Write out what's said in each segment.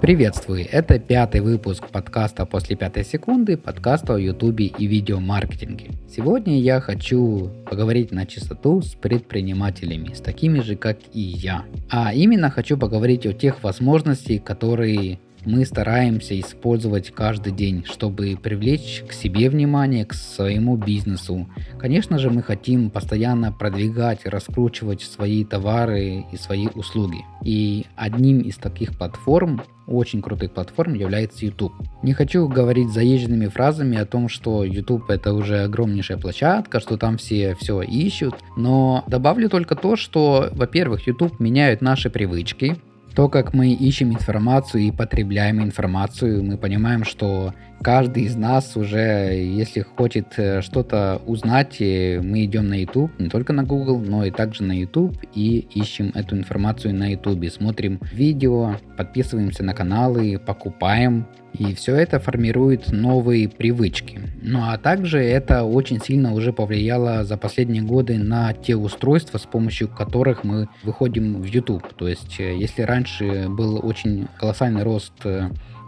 Приветствую! Это пятый выпуск подкаста «После пятой секунды», подкаста о ютубе и видеомаркетинге. Сегодня я хочу поговорить на чистоту с предпринимателями, с такими же, как и я. А именно хочу поговорить о тех возможностях, которые мы стараемся использовать каждый день, чтобы привлечь к себе внимание, к своему бизнесу. Конечно же, мы хотим постоянно продвигать, раскручивать свои товары и свои услуги. И одним из таких платформ очень крутых платформ является YouTube. Не хочу говорить заезженными фразами о том, что YouTube это уже огромнейшая площадка, что там все все ищут, но добавлю только то, что, во-первых, YouTube меняет наши привычки, то, как мы ищем информацию и потребляем информацию, мы понимаем, что каждый из нас уже, если хочет э, что-то узнать, э, мы идем на YouTube, не только на Google, но и также на YouTube и ищем эту информацию на YouTube, смотрим видео, подписываемся на каналы, покупаем, и все это формирует новые привычки. Ну а также это очень сильно уже повлияло за последние годы на те устройства, с помощью которых мы выходим в YouTube. То есть, э, если раньше был очень колоссальный рост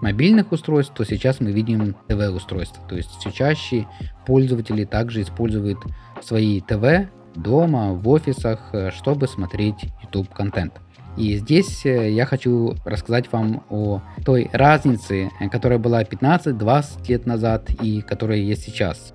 мобильных устройств, то сейчас мы видим ТВ-устройства. То есть все чаще пользователи также используют свои ТВ дома, в офисах, э, чтобы смотреть YouTube контент. И здесь э, я хочу рассказать вам о той разнице, э, которая была 15-20 лет назад и которая есть сейчас.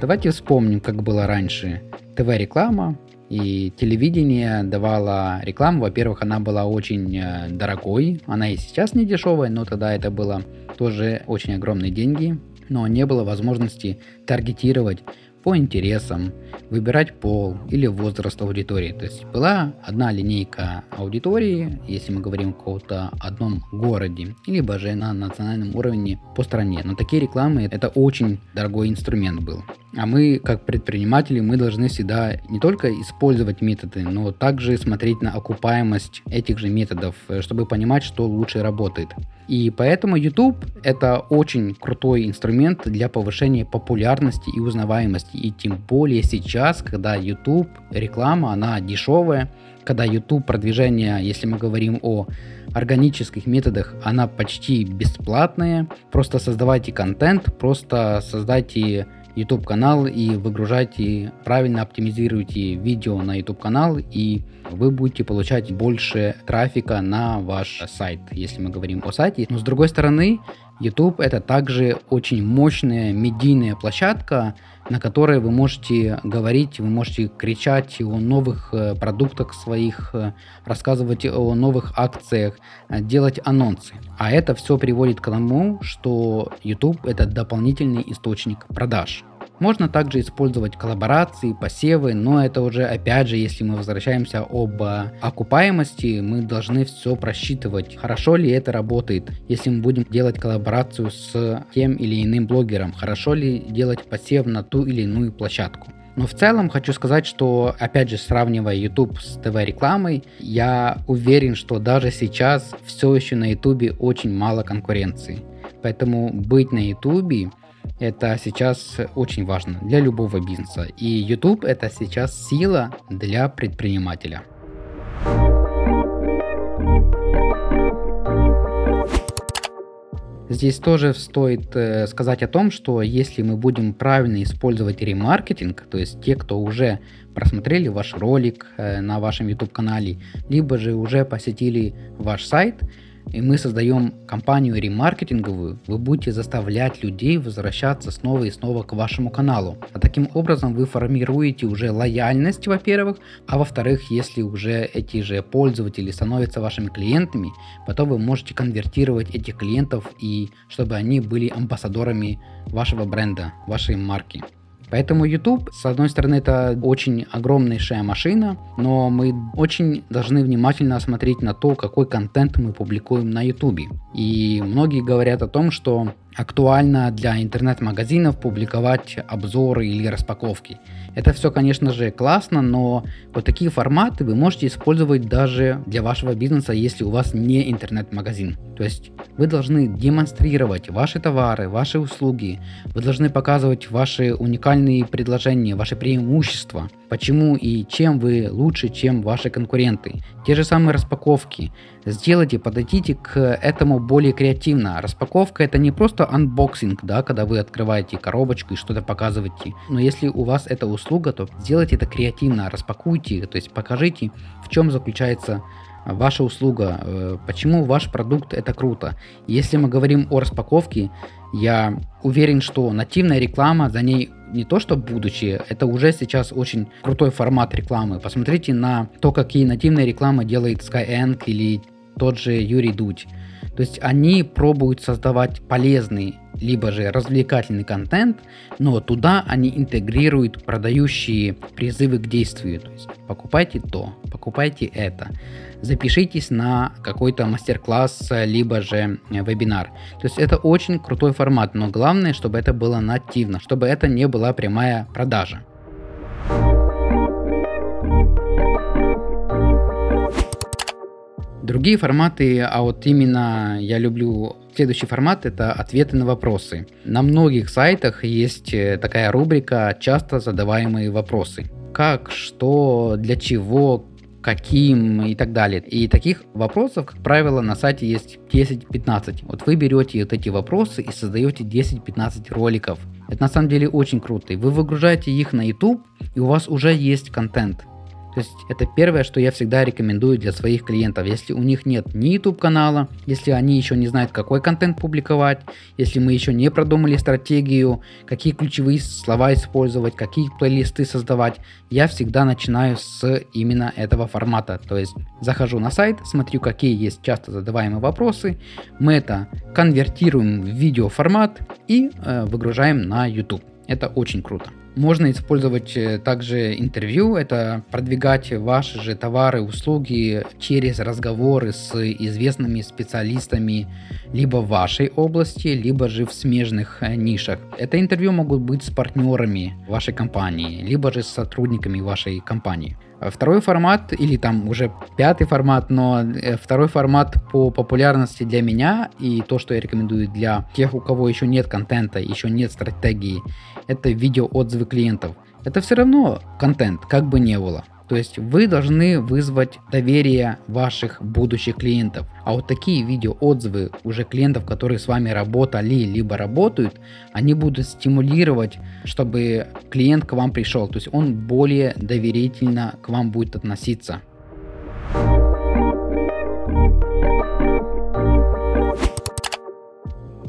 Давайте вспомним, как было раньше. ТВ-реклама, и телевидение давало рекламу. Во-первых, она была очень э, дорогой. Она и сейчас не дешевая, но тогда это было тоже очень огромные деньги. Но не было возможности таргетировать по интересам, выбирать пол или возраст аудитории. То есть была одна линейка аудитории, если мы говорим о каком-то одном городе, либо же на национальном уровне по стране. Но такие рекламы это очень дорогой инструмент был. А мы, как предприниматели, мы должны всегда не только использовать методы, но также смотреть на окупаемость этих же методов, э, чтобы понимать, что лучше работает. И поэтому YouTube это очень крутой инструмент для повышения популярности и узнаваемости. И тем более сейчас, когда YouTube реклама, она дешевая, когда YouTube продвижение, если мы говорим о органических методах, она почти бесплатная. Просто создавайте контент, просто создайте YouTube канал и выгружайте, правильно оптимизируйте видео на YouTube канал и вы будете получать больше трафика на ваш сайт, если мы говорим о сайте. Но с другой стороны, YouTube это также очень мощная медийная площадка, на которой вы можете говорить, вы можете кричать о новых э, продуктах своих, э, рассказывать о новых акциях, э, делать анонсы. А это все приводит к тому, что YouTube это дополнительный источник продаж. Можно также использовать коллаборации, посевы, но это уже опять же, если мы возвращаемся об окупаемости, мы должны все просчитывать, хорошо ли это работает, если мы будем делать коллаборацию с тем или иным блогером, хорошо ли делать посев на ту или иную площадку. Но в целом хочу сказать, что, опять же, сравнивая YouTube с ТВ-рекламой, я уверен, что даже сейчас все еще на YouTube очень мало конкуренции. Поэтому быть на YouTube это сейчас очень важно для любого бизнеса. И YouTube это сейчас сила для предпринимателя. Здесь тоже стоит э, сказать о том, что если мы будем правильно использовать ремаркетинг, то есть те, кто уже просмотрели ваш ролик э, на вашем YouTube канале, либо же уже посетили ваш сайт, и мы создаем компанию ремаркетинговую, вы будете заставлять людей возвращаться снова и снова к вашему каналу. А таким образом вы формируете уже лояльность, во-первых, а во-вторых, если уже эти же пользователи становятся вашими клиентами, потом вы можете конвертировать этих клиентов и чтобы они были амбассадорами вашего бренда, вашей марки. Поэтому YouTube, с одной стороны, это очень огромнейшая машина, но мы очень должны внимательно смотреть на то, какой контент мы публикуем на YouTube. И многие говорят о том, что актуально для интернет-магазинов публиковать обзоры или распаковки. Это все, конечно же, классно, но вот такие форматы вы можете использовать даже для вашего бизнеса, если у вас не интернет-магазин. То есть вы должны демонстрировать ваши товары, ваши услуги, вы должны показывать ваши уникальные предложения, ваши преимущества, почему и чем вы лучше, чем ваши конкуренты. Те же самые распаковки. Сделайте, подойдите к этому более креативно. Распаковка это не просто unboxing, да, когда вы открываете коробочку и что-то показываете. Но если у вас это услуга, то сделайте это креативно, распакуйте, то есть покажите, в чем заключается ваша услуга, э, почему ваш продукт это круто. Если мы говорим о распаковке, я уверен, что нативная реклама, за ней не то что будущее, это уже сейчас очень крутой формат рекламы. Посмотрите на то, какие нативные рекламы делает Skyeng или тот же Юрий Дудь. То есть они пробуют создавать полезный, либо же развлекательный контент, но туда они интегрируют продающие призывы к действию. То есть покупайте то, покупайте это, запишитесь на какой-то мастер-класс, либо же вебинар. То есть это очень крутой формат, но главное, чтобы это было нативно, чтобы это не была прямая продажа. Другие форматы, а вот именно я люблю следующий формат, это ответы на вопросы. На многих сайтах есть э, такая рубрика «Часто задаваемые вопросы». Как, что, для чего, каким и так далее. И таких вопросов, как правило, на сайте есть 10-15. Вот вы берете вот эти вопросы и создаете 10-15 роликов. Это на самом деле очень круто. И вы выгружаете их на YouTube, и у вас уже есть контент. То есть это первое, что я всегда рекомендую для своих клиентов. Если у них нет ни YouTube канала, если они еще не знают, какой контент публиковать, если мы еще не продумали стратегию, какие ключевые слова использовать, какие плейлисты создавать, я всегда начинаю с именно этого формата. То есть захожу на сайт, смотрю, какие есть часто задаваемые вопросы, мы это конвертируем в видеоформат и э, выгружаем на YouTube. Это очень круто. Можно использовать э, также интервью, это продвигать ваши же товары, услуги через разговоры с известными специалистами либо в вашей области, либо же в смежных э, нишах. Это интервью могут быть с партнерами вашей компании, либо же с сотрудниками вашей компании. Второй формат, или там уже пятый формат, но э, второй формат по популярности для меня и то, что я рекомендую для тех, у кого еще нет контента, еще нет стратегии, это видео отзывы клиентов. Это все равно контент, как бы не было. То есть вы должны вызвать доверие ваших будущих клиентов. А вот такие видеоотзывы уже клиентов, которые с вами работали, либо работают, они будут стимулировать, чтобы клиент к вам пришел. То есть он более доверительно к вам будет относиться.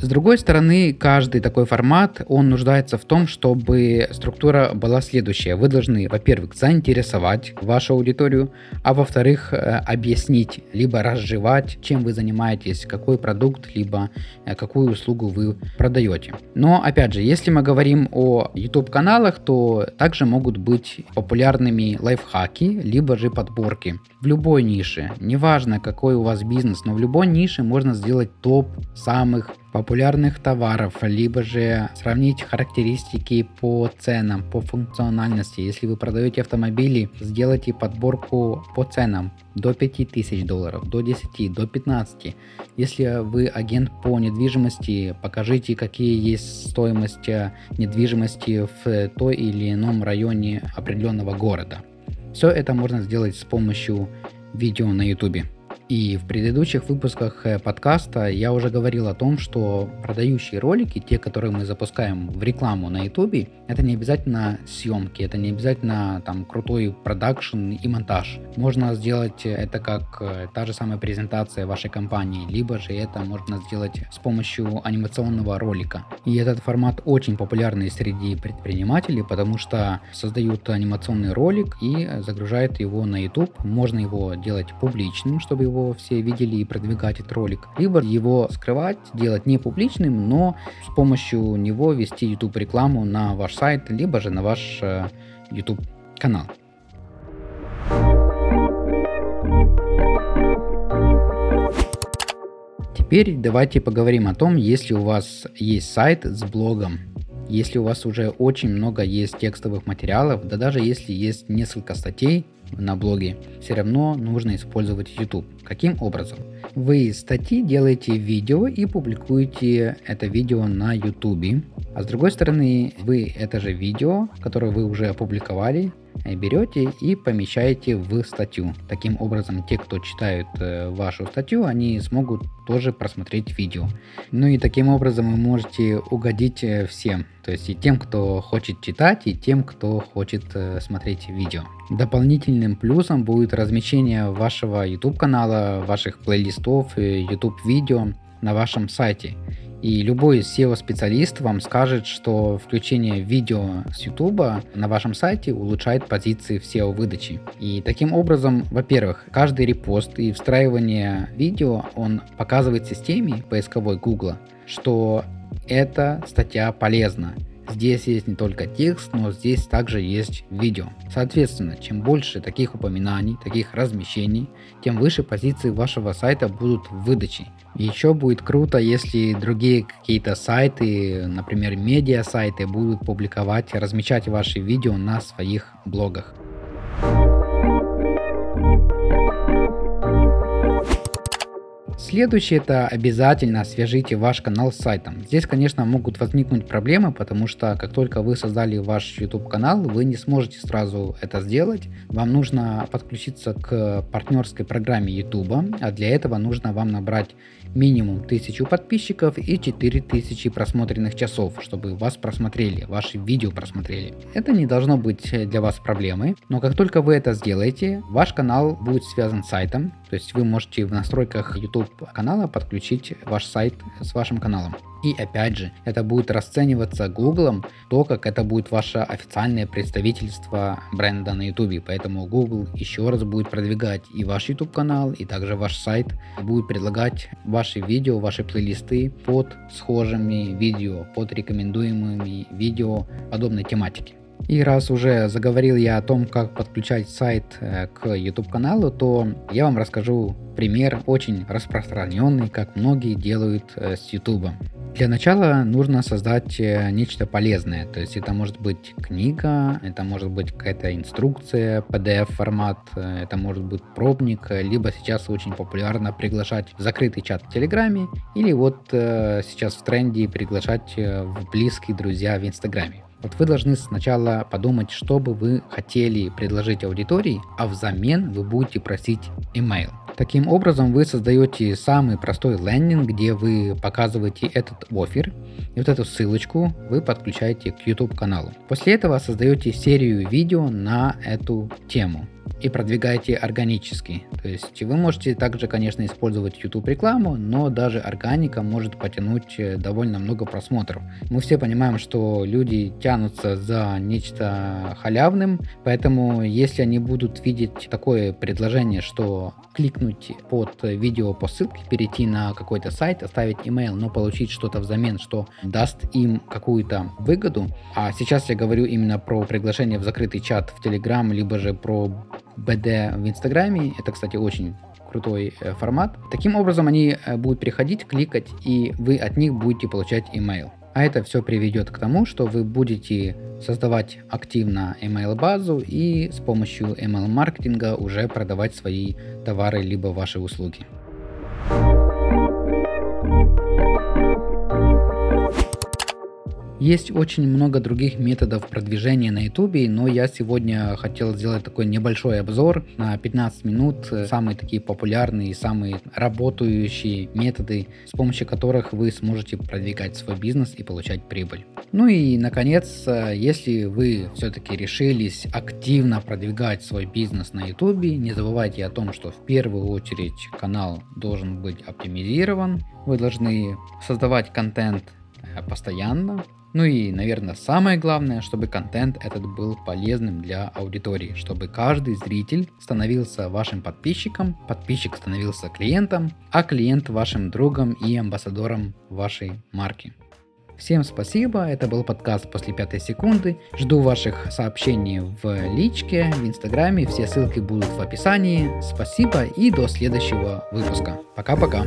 С другой стороны, каждый такой формат, он нуждается в том, чтобы структура была следующая. Вы должны, во-первых, заинтересовать вашу аудиторию, а во-вторых, э, объяснить, либо разжевать, чем вы занимаетесь, какой продукт, либо э, какую услугу вы продаете. Но, опять же, если мы говорим о YouTube каналах, то также могут быть популярными лайфхаки, либо же подборки. В любой нише, неважно какой у вас бизнес, но в любой нише можно сделать топ самых популярных товаров, либо же сравнить характеристики по ценам, по функциональности. Если вы продаете автомобили, сделайте подборку по ценам до 5000 долларов, до 10, до 15. Если вы агент по недвижимости, покажите, какие есть стоимость недвижимости в той или ином районе определенного города. Все это можно сделать с помощью видео на YouTube. И в предыдущих выпусках э, подкаста я уже говорил о том, что продающие ролики, те, которые мы запускаем в рекламу на YouTube, это не обязательно съемки, это не обязательно там крутой продакшн и монтаж. Можно сделать это как э, та же самая презентация вашей компании, либо же это можно сделать с помощью анимационного ролика. И этот формат очень популярный среди предпринимателей, потому что создают анимационный ролик и загружают его на YouTube. Можно его делать публичным, чтобы его его все видели и продвигать этот ролик. Либо его скрывать, делать не публичным, но с помощью него вести YouTube рекламу на ваш сайт, либо же на ваш э, YouTube канал. Теперь давайте поговорим о том, если у вас есть сайт с блогом, если у вас уже очень много есть текстовых материалов, да даже если есть несколько статей на блоге, все равно нужно использовать YouTube. Каким образом? Вы из статьи делаете видео и публикуете это видео на YouTube. А с другой стороны, вы это же видео, которое вы уже опубликовали, берете и помещаете в статью. Таким образом, те, кто читают э, вашу статью, они смогут тоже просмотреть видео. Ну и таким образом вы можете угодить э, всем. То есть и тем, кто хочет читать, и тем, кто хочет смотреть видео. Дополнительным плюсом будет размещение вашего YouTube канала, ваших плейлистов, YouTube видео на вашем сайте. И любой SEO-специалист вам скажет, что включение видео с YouTube на вашем сайте улучшает позиции в SEO-выдаче. И таким образом, во-первых, каждый репост и встраивание видео, он показывает системе поисковой Google, что эта статья полезна. Здесь есть не только текст, но здесь также есть видео. Соответственно, чем больше таких упоминаний, таких размещений, тем выше позиции вашего сайта будут в выдаче. Еще будет круто, если другие какие-то сайты, например, медиа сайты, будут публиковать, размещать ваши видео на своих блогах. Следующее это обязательно освежите ваш канал с сайтом. Здесь, конечно, могут возникнуть проблемы, потому что как только вы создали ваш YouTube канал, вы не сможете сразу это сделать. Вам нужно подключиться к партнерской программе YouTube, а для этого нужно вам набрать минимум 1000 подписчиков и 4000 просмотренных часов, чтобы вас просмотрели, ваши видео просмотрели. Это не должно быть для вас проблемой, но как только вы это сделаете, ваш канал будет связан с сайтом, то есть вы можете в настройках YouTube канала подключить ваш сайт с вашим каналом. И опять же, это будет расцениваться Google, то как это будет ваше официальное представительство бренда на YouTube. Поэтому Google еще раз будет продвигать и ваш YouTube канал, и также ваш сайт. Будет предлагать ваши видео, ваши плейлисты под схожими видео, под рекомендуемыми видео подобной тематики. И раз уже заговорил я о том, как подключать сайт э, к YouTube каналу, то я вам расскажу пример очень распространенный, как многие делают э, с YouTube. Для начала нужно создать э, нечто полезное, то есть это может быть книга, это может быть какая-то инструкция, PDF формат, это может быть пробник, либо сейчас очень популярно приглашать в закрытый чат в Телеграме, или вот сейчас в тренде приглашать в близкие друзья в Инстаграме. Вот вы должны сначала подумать, что бы вы хотели предложить аудитории, а взамен вы будете просить email. Таким образом вы создаете самый простой лендинг, где вы показываете этот офер, и вот эту ссылочку вы подключаете к YouTube каналу. После этого создаете серию видео на эту тему и продвигаете органически. То есть вы можете также, конечно, использовать YouTube рекламу, но даже органика может потянуть э, довольно много просмотров. Мы все понимаем, что люди тянутся за нечто халявным, поэтому если они будут видеть такое предложение, что кликнуть под видео по ссылке, перейти на какой-то сайт, оставить email, но получить что-то взамен, что даст им какую-то выгоду. А сейчас я говорю именно про приглашение в закрытый чат в Telegram, либо же про BD в Инстаграме. Это, кстати, очень крутой э, формат. Таким образом, они э, будут приходить, кликать, и вы от них будете получать email. А это все приведет к тому, что вы будете создавать активно email базу и с помощью email маркетинга уже продавать свои товары либо ваши услуги. Есть очень много других методов продвижения на YouTube, но я сегодня хотел сделать такой небольшой обзор на 15 минут, самые такие популярные, самые работающие методы, с помощью которых вы сможете продвигать свой бизнес и получать прибыль. Ну и наконец, если вы все-таки решились активно продвигать свой бизнес на YouTube, не забывайте о том, что в первую очередь канал должен быть оптимизирован, вы должны создавать контент э, постоянно, ну и, наверное, самое главное, чтобы контент этот был полезным для аудитории, чтобы каждый зритель становился вашим подписчиком, подписчик становился клиентом, а клиент вашим другом и амбассадором вашей марки. Всем спасибо, это был подкаст после пятой секунды. Жду ваших сообщений в личке, в инстаграме, все ссылки будут в описании. Спасибо и до следующего выпуска. Пока-пока.